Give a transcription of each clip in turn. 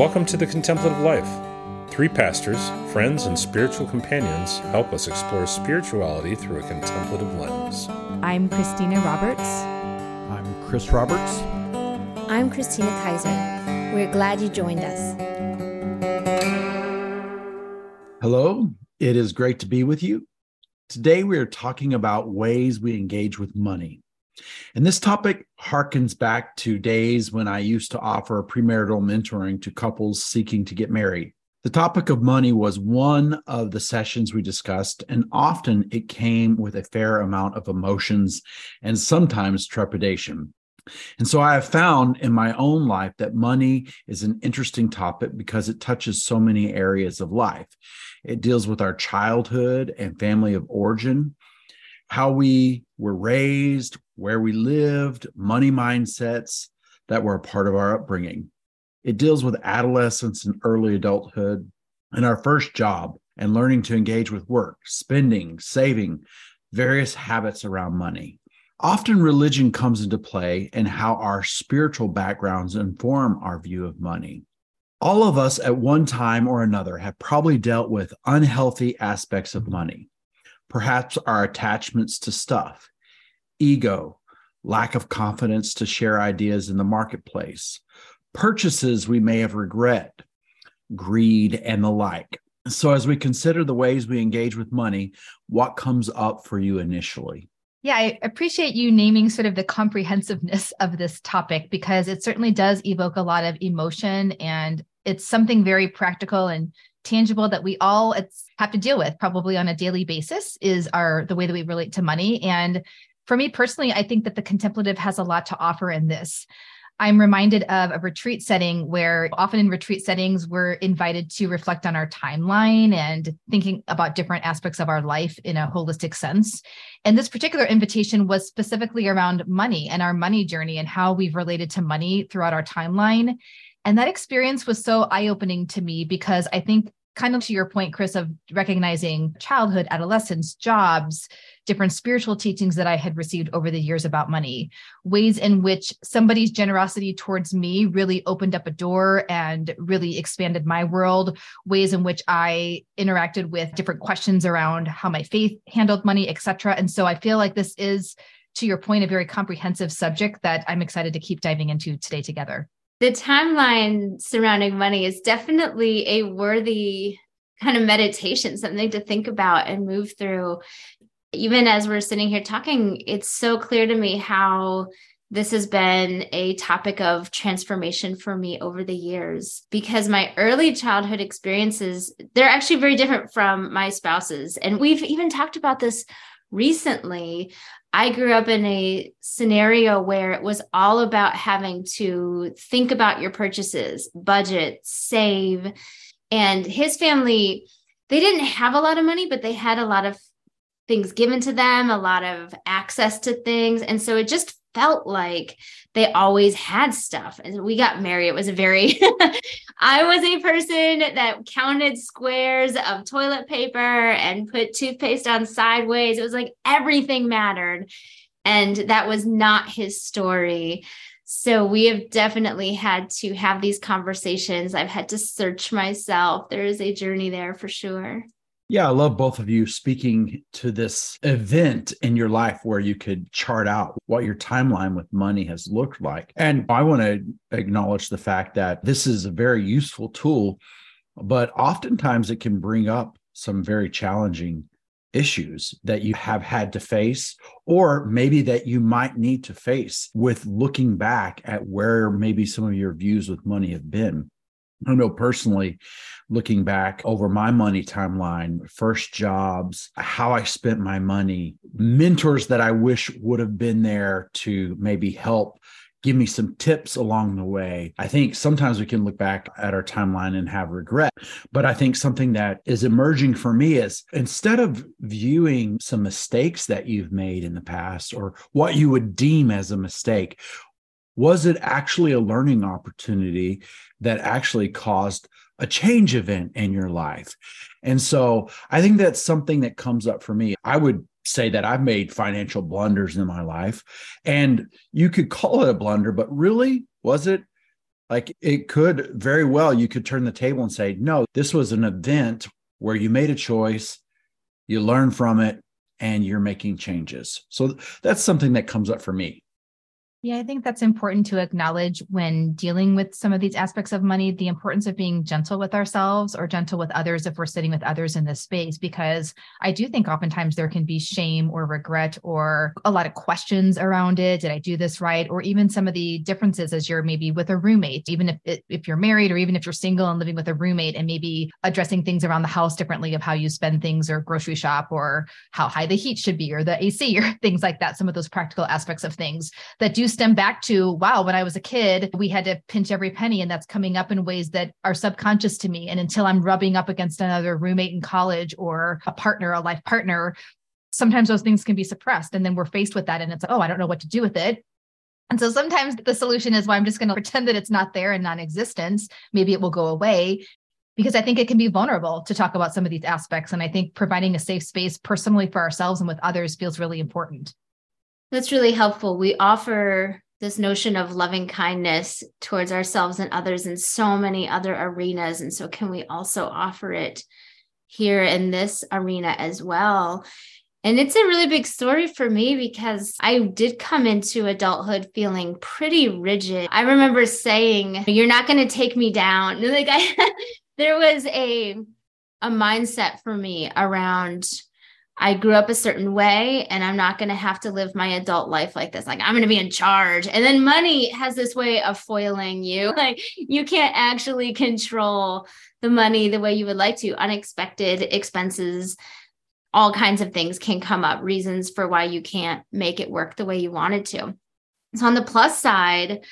Welcome to the Contemplative Life. Three pastors, friends, and spiritual companions help us explore spirituality through a contemplative lens. I'm Christina Roberts. I'm Chris Roberts. I'm Christina Kaiser. We're glad you joined us. Hello, it is great to be with you. Today we are talking about ways we engage with money. And this topic harkens back to days when I used to offer premarital mentoring to couples seeking to get married. The topic of money was one of the sessions we discussed, and often it came with a fair amount of emotions and sometimes trepidation. And so I have found in my own life that money is an interesting topic because it touches so many areas of life. It deals with our childhood and family of origin, how we were raised, where we lived, money mindsets that were a part of our upbringing. It deals with adolescence and early adulthood and our first job and learning to engage with work, spending, saving, various habits around money. Often religion comes into play and how our spiritual backgrounds inform our view of money. All of us at one time or another have probably dealt with unhealthy aspects of money perhaps our attachments to stuff, ego, lack of confidence to share ideas in the marketplace, purchases we may have regret, greed, and the like. So, as we consider the ways we engage with money, what comes up for you initially? Yeah, I appreciate you naming sort of the comprehensiveness of this topic because it certainly does evoke a lot of emotion and it's something very practical and tangible that we all have to deal with probably on a daily basis is our the way that we relate to money and for me personally i think that the contemplative has a lot to offer in this. I'm reminded of a retreat setting where often in retreat settings we're invited to reflect on our timeline and thinking about different aspects of our life in a holistic sense. And this particular invitation was specifically around money and our money journey and how we've related to money throughout our timeline. And that experience was so eye opening to me because I think, kind of to your point, Chris, of recognizing childhood, adolescence, jobs, different spiritual teachings that I had received over the years about money, ways in which somebody's generosity towards me really opened up a door and really expanded my world, ways in which I interacted with different questions around how my faith handled money, et cetera. And so I feel like this is, to your point, a very comprehensive subject that I'm excited to keep diving into today together the timeline surrounding money is definitely a worthy kind of meditation, something to think about and move through. Even as we're sitting here talking, it's so clear to me how this has been a topic of transformation for me over the years because my early childhood experiences they're actually very different from my spouse's and we've even talked about this recently I grew up in a scenario where it was all about having to think about your purchases, budget, save. And his family, they didn't have a lot of money, but they had a lot of things given to them, a lot of access to things. And so it just felt like they always had stuff. And we got married. It was a very, I was a person that counted squares of toilet paper and put toothpaste on sideways. It was like everything mattered. And that was not his story. So we have definitely had to have these conversations. I've had to search myself. There is a journey there for sure. Yeah, I love both of you speaking to this event in your life where you could chart out what your timeline with money has looked like. And I want to acknowledge the fact that this is a very useful tool, but oftentimes it can bring up some very challenging issues that you have had to face, or maybe that you might need to face with looking back at where maybe some of your views with money have been. I know personally, looking back over my money timeline, first jobs, how I spent my money, mentors that I wish would have been there to maybe help give me some tips along the way. I think sometimes we can look back at our timeline and have regret. But I think something that is emerging for me is instead of viewing some mistakes that you've made in the past or what you would deem as a mistake, was it actually a learning opportunity that actually caused a change event in your life? And so I think that's something that comes up for me. I would say that I've made financial blunders in my life, and you could call it a blunder, but really, was it Like it could very well, you could turn the table and say, no, this was an event where you made a choice, you learn from it, and you're making changes. So that's something that comes up for me. Yeah, I think that's important to acknowledge when dealing with some of these aspects of money, the importance of being gentle with ourselves or gentle with others if we're sitting with others in this space. Because I do think oftentimes there can be shame or regret or a lot of questions around it. Did I do this right? Or even some of the differences as you're maybe with a roommate, even if if you're married or even if you're single and living with a roommate and maybe addressing things around the house differently of how you spend things or grocery shop or how high the heat should be or the AC or things like that. Some of those practical aspects of things that do stem back to wow, when I was a kid, we had to pinch every penny, and that's coming up in ways that are subconscious to me. And until I'm rubbing up against another roommate in college or a partner, a life partner, sometimes those things can be suppressed. And then we're faced with that, and it's like, oh, I don't know what to do with it. And so sometimes the solution is, well, I'm just going to pretend that it's not there and non existence. Maybe it will go away because I think it can be vulnerable to talk about some of these aspects. And I think providing a safe space personally for ourselves and with others feels really important. That's really helpful. We offer this notion of loving kindness towards ourselves and others in so many other arenas. And so, can we also offer it here in this arena as well? And it's a really big story for me because I did come into adulthood feeling pretty rigid. I remember saying, "You're not going to take me down." Like I there was a a mindset for me around I grew up a certain way and I'm not going to have to live my adult life like this. Like I'm going to be in charge. And then money has this way of foiling you. Like you can't actually control the money the way you would like to. Unexpected expenses, all kinds of things can come up, reasons for why you can't make it work the way you wanted to. So on the plus side,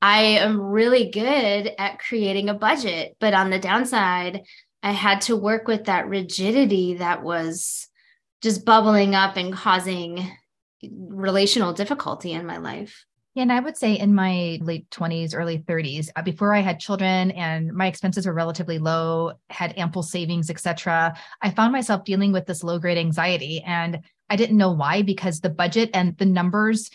I am really good at creating a budget, but on the downside, I had to work with that rigidity that was just bubbling up and causing relational difficulty in my life. Yeah, and I would say in my late 20s, early 30s, uh, before I had children and my expenses were relatively low, had ample savings, etc., I found myself dealing with this low grade anxiety and I didn't know why because the budget and the numbers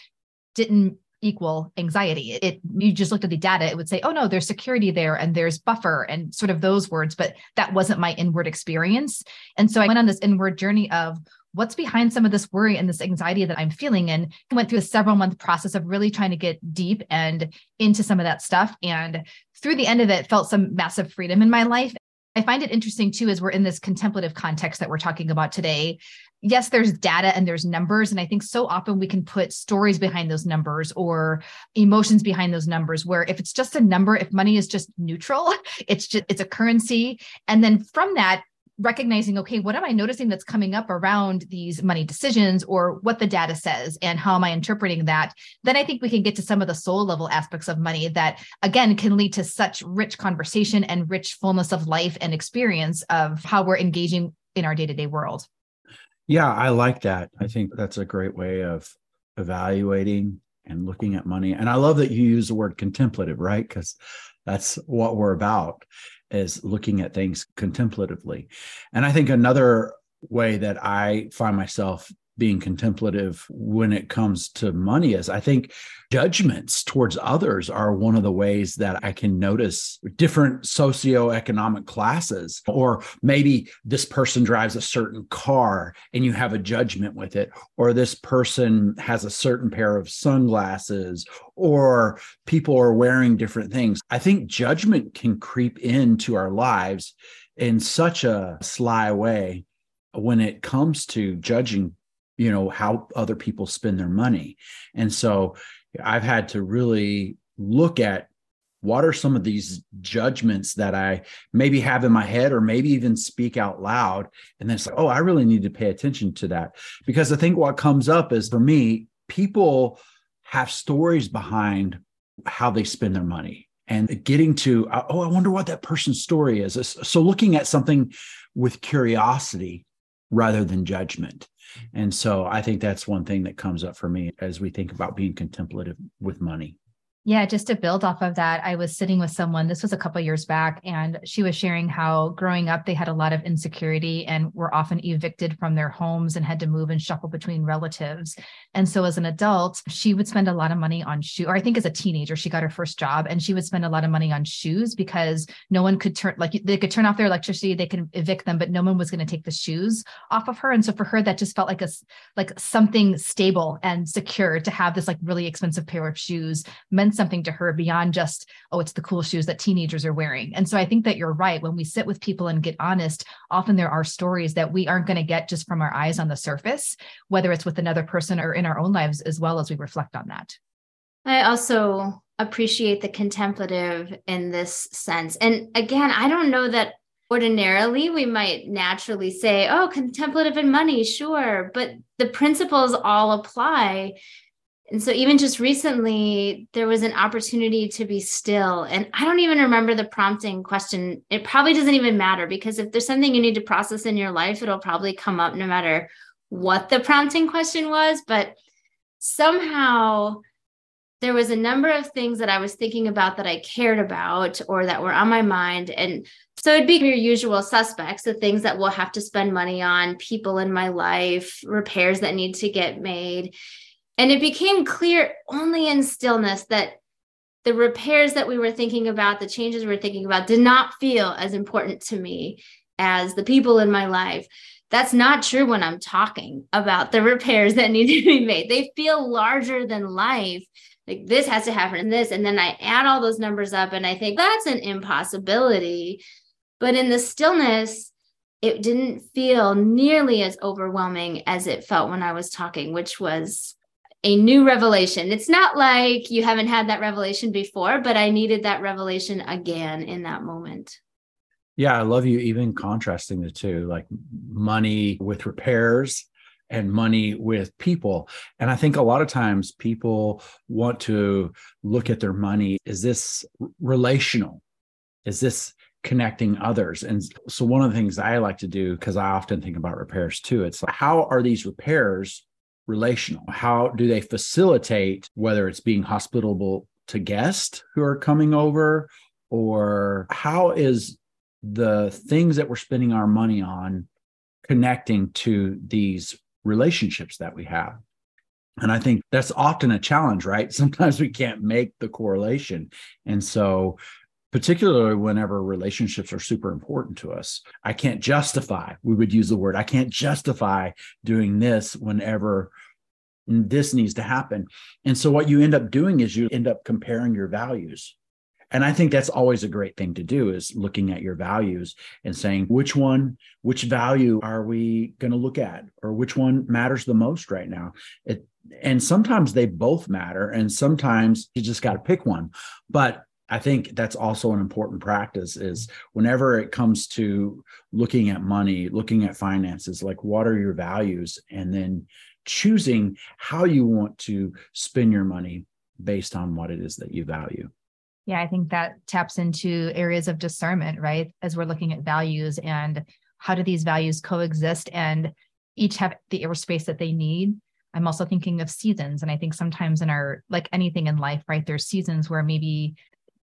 didn't equal anxiety. It you just looked at the data, it would say, oh no, there's security there and there's buffer and sort of those words, but that wasn't my inward experience. And so I went on this inward journey of what's behind some of this worry and this anxiety that I'm feeling. And I went through a several month process of really trying to get deep and into some of that stuff. And through the end of it, felt some massive freedom in my life. I find it interesting too, as we're in this contemplative context that we're talking about today. Yes, there's data and there's numbers. And I think so often we can put stories behind those numbers or emotions behind those numbers, where if it's just a number, if money is just neutral, it's just it's a currency. And then from that, recognizing okay what am i noticing that's coming up around these money decisions or what the data says and how am i interpreting that? Then i think we can get to some of the soul level aspects of money that again can lead to such rich conversation and rich fullness of life and experience of how we're engaging in our day-to-day world. Yeah i like that. I think that's a great way of evaluating and looking at money. And i love that you use the word contemplative right? Because that's what we're about is looking at things contemplatively. And I think another way that I find myself being contemplative when it comes to money is I think judgments towards others are one of the ways that I can notice different socioeconomic classes. Or maybe this person drives a certain car and you have a judgment with it, or this person has a certain pair of sunglasses, or people are wearing different things. I think judgment can creep into our lives in such a sly way when it comes to judging you know how other people spend their money. And so i've had to really look at what are some of these judgments that i maybe have in my head or maybe even speak out loud. And then it's like oh i really need to pay attention to that. Because i think what comes up is for me people have stories behind how they spend their money and getting to oh i wonder what that person's story is. So looking at something with curiosity rather than judgment and so I think that's one thing that comes up for me as we think about being contemplative with money. Yeah, just to build off of that, I was sitting with someone, this was a couple years back, and she was sharing how growing up, they had a lot of insecurity and were often evicted from their homes and had to move and shuffle between relatives. And so as an adult, she would spend a lot of money on shoes, or I think as a teenager, she got her first job and she would spend a lot of money on shoes because no one could turn, like they could turn off their electricity, they could evict them, but no one was going to take the shoes off of her. And so for her, that just felt like a, like something stable and secure to have this like really expensive pair of shoes meant something to her beyond just, oh, it's the cool shoes that teenagers are wearing. And so I think that you're right. When we sit with people and get honest, often there are stories that we aren't going to get just from our eyes on the surface, whether it's with another person or in our own lives, as well as we reflect on that. I also appreciate the contemplative in this sense. And again, I don't know that ordinarily we might naturally say, oh, contemplative and money, sure. But the principles all apply and so, even just recently, there was an opportunity to be still. And I don't even remember the prompting question. It probably doesn't even matter because if there's something you need to process in your life, it'll probably come up no matter what the prompting question was. But somehow, there was a number of things that I was thinking about that I cared about or that were on my mind. And so it'd be your usual suspects, the things that we'll have to spend money on, people in my life, repairs that need to get made. And it became clear only in stillness that the repairs that we were thinking about, the changes we were thinking about, did not feel as important to me as the people in my life. That's not true when I'm talking about the repairs that need to be made. They feel larger than life. Like this has to happen and this. And then I add all those numbers up and I think that's an impossibility. But in the stillness, it didn't feel nearly as overwhelming as it felt when I was talking, which was a new revelation. It's not like you haven't had that revelation before, but I needed that revelation again in that moment. Yeah, I love you even contrasting the two, like money with repairs and money with people. And I think a lot of times people want to look at their money is this relational? Is this connecting others? And so one of the things I like to do, because I often think about repairs too, it's like, how are these repairs relational? How do they facilitate whether it's being hospitable to guests who are coming over, or how is the things that we're spending our money on connecting to these relationships that we have? And I think that's often a challenge, right? Sometimes we can't make the correlation. And so particularly whenever relationships are super important to us. I can't justify, we would use the word, I can't justify doing this whenever this needs to happen. And so what you end up doing is you end up comparing your values. And I think that's always a great thing to do is looking at your values and saying which one, which value are we going to look at or which one matters the most right now. It, and sometimes they both matter and sometimes you just got to pick one. But I think that's also an important practice is whenever it comes to looking at money, looking at finances, like what are your values? And then choosing how you want to spend your money based on what it is that you value. Yeah, I think that taps into areas of discernment, right? As we're looking at values and how do these values coexist and each have the airspace that they need. I'm also thinking of seasons. And I think sometimes in our, like anything in life, right, there's seasons where maybe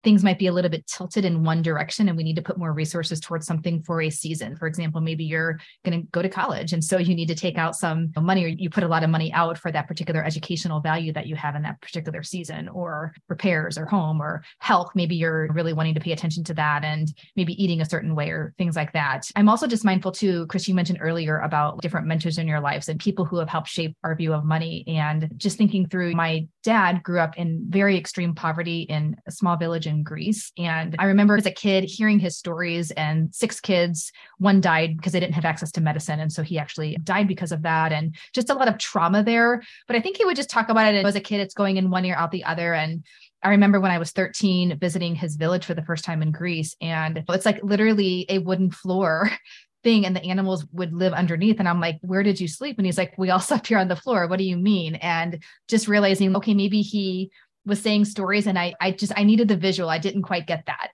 things might be a little bit tilted in one direction and we need to put more resources towards something for a season. For example, maybe you're going to go to college and so you need to take out some money or you put a lot of money out for that particular educational value that you have in that particular season or repairs or home or health. Maybe you're really wanting to pay attention to that and maybe eating a certain way or things like that. I'm also just mindful too, Chris, you mentioned earlier about different mentors in your lives and people who have helped shape our view of money and just thinking through my dad grew up in very extreme poverty in a small village in Greece. And I remember as a kid hearing his stories and six kids, one died because they didn't have access to medicine. And so he actually died because of that. And just a lot of trauma there. But I think he would just talk about it as a kid, it's going in one ear, out the other. And I remember when I was 13 visiting his village for the first time in Greece, and it's like literally a wooden floor thing and the animals would live underneath. And I'm like, where did you sleep? And he's like, we all slept here on the floor. What do you mean? And just realizing, okay, maybe he was saying stories and I, I just, I needed the visual. I didn't quite get that.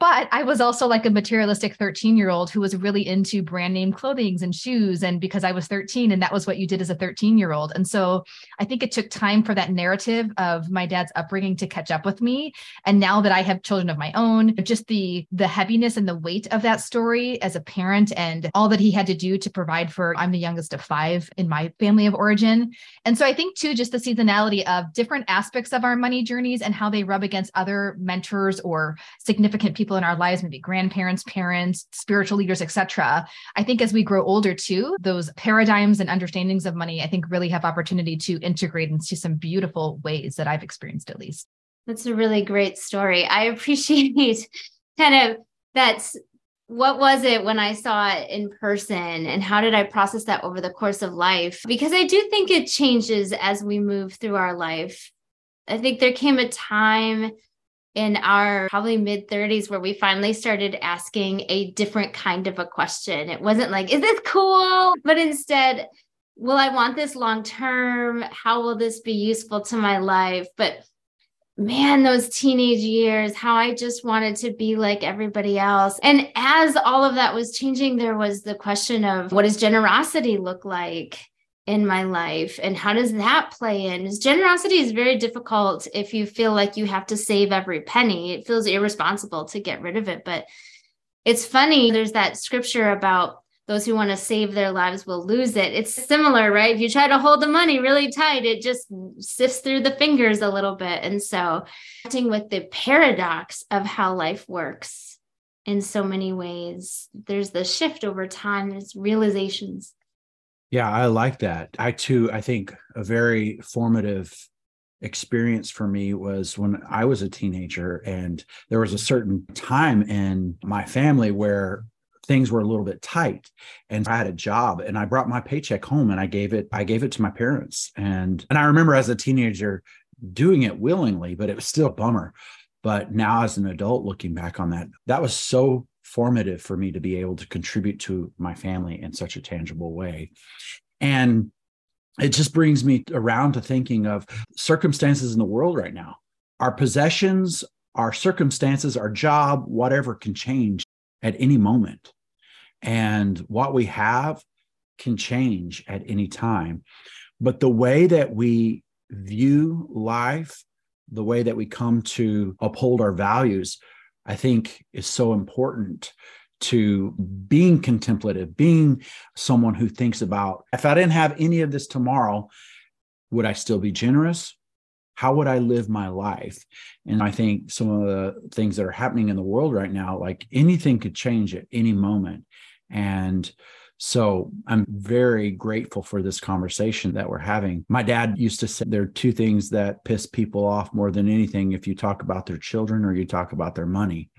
But I was also like a materialistic 13 year old who was really into brand name clothings and shoes. And because I was 13 and that was what you did as a 13 year old. And so I think it took time for that narrative of my dad's upbringing to catch up with me. And now that I have children of my own, just the, the heaviness and the weight of that story as a parent and all that he had to do to provide for, I'm the youngest of five in my family of origin. And so I think too, just the seasonality of different aspects of our money journeys and how they rub against other mentors or significant people people in our lives, maybe grandparents, parents, spiritual leaders, etc. I think as we grow older too, those paradigms and understandings of money, I think really have opportunity to integrate into some beautiful ways that I've experienced at least. That's a really great story. I appreciate kind of that's what was it when I saw it in person and how did I process that over the course of life? Because I do think it changes as we move through our life. I think there came a time in our probably mid 30s where we finally started asking a different kind of a question. It wasn't like, is this cool? But instead, will I want this long term? How will this be useful to my life? But man, those teenage years, how I just wanted to be like everybody else. And as all of that was changing, there was the question of what does generosity look like? In my life and how does that play in? Generosity is very difficult if you feel like you have to save every penny. It feels irresponsible to get rid of it but it's funny there's that scripture about those who want to save their lives will lose it. It's similar right? If you try to hold the money really tight it just sifts through the fingers a little bit. And so acting with the paradox of how life works in so many ways there's the shift over time there's realizations yeah, I like that. I too, I think a very formative experience for me was when I was a teenager, and there was a certain time in my family where things were a little bit tight and I had a job and I brought my paycheck home and I gave it I gave it to my parents and and I remember as a teenager doing it willingly but it was still a bummer but now as an adult looking back on that that was so formative for me to be able to contribute to my family in such a tangible way. And it just brings me around to thinking of circumstances in the world right now. Our possessions, our circumstances, our job, whatever can change at any moment. And what we have can change at any time. But the way that we view life, the way that we come to uphold our values, I think is so important to being contemplative, being someone who thinks about if I didn't have any of this tomorrow, would I still be generous? How would I live my life? And I think some of the things that are happening in the world right now, like anything could change at any moment. And so I'm very grateful for this conversation that we're having. My dad used to say there are two things that piss people off more than anything if you talk about their children or you talk about their money.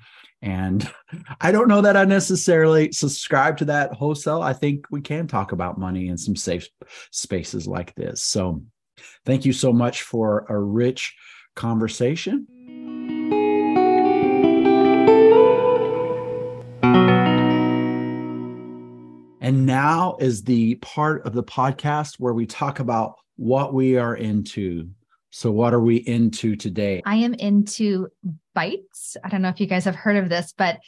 And I don't know that I necessarily subscribe to that wholesale. I think we can talk about money in some safe spaces like this. So thank you so much for a rich conversation. And now is the part of the podcast where we talk about what we are into. So, what are we into today? I am into bites. I don't know if you guys have heard of this, but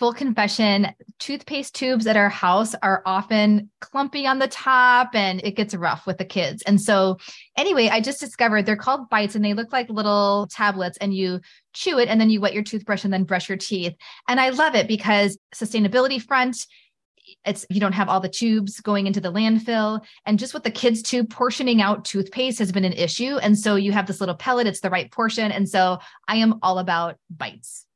full confession toothpaste tubes at our house are often clumpy on the top and it gets rough with the kids. And so, anyway, I just discovered they're called bites and they look like little tablets, and you chew it and then you wet your toothbrush and then brush your teeth. And I love it because sustainability front, it's you don't have all the tubes going into the landfill and just with the kids too portioning out toothpaste has been an issue and so you have this little pellet it's the right portion and so i am all about bites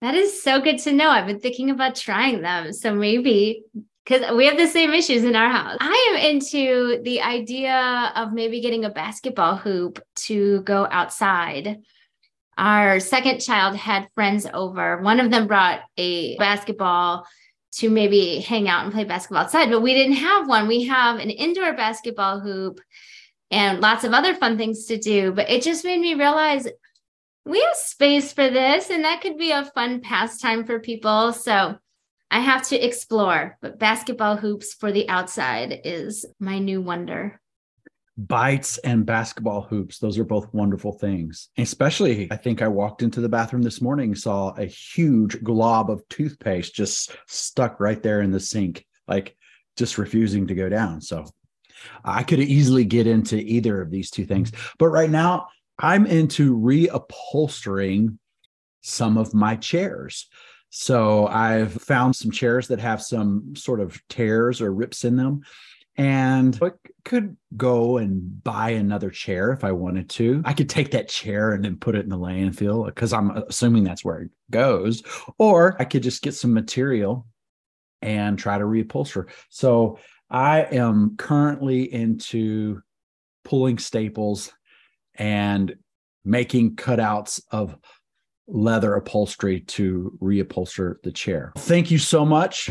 that is so good to know i've been thinking about trying them so maybe because we have the same issues in our house. I am into the idea of maybe getting a basketball hoop to go outside. Our second child had friends over. One of them brought a basketball to maybe hang out and play basketball outside, but we didn't have one. We have an indoor basketball hoop and lots of other fun things to do. But it just made me realize we have space for this, and that could be a fun pastime for people. So I have to explore, but basketball hoops for the outside is my new wonder. Bites and basketball hoops. Those are both wonderful things. Especially, I think I walked into the bathroom this morning, saw a huge glob of toothpaste just stuck right there in the sink, like just refusing to go down. So I could easily get into either of these two things. But right now, I'm into reupholstering some of my chairs. So I've found some chairs that have some sort of tears or rips in them. And I could go and buy another chair if I wanted to. I could take that chair and then put it in the landfill because I'm assuming that's where it goes. Or I could just get some material and try to reupholster. So I am currently into pulling staples and making cutouts of leather upholstery to reupholster the chair. Thank you so much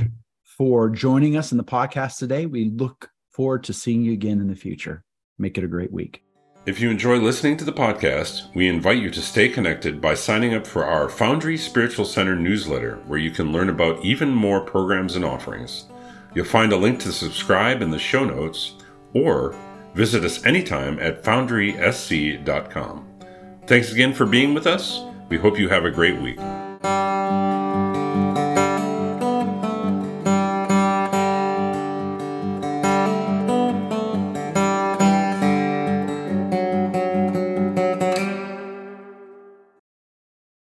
for joining us in the podcast today. We look forward to seeing you again in the future. Make it a great week. If you enjoy listening to the podcast, we invite you to stay connected by signing up for our Foundry Spiritual Center newsletter, where you can learn about even more programs and offerings. You'll find a link to subscribe in the show notes, or visit us anytime at foundrysc.com. Thanks again for being with us. We hope you have a great week.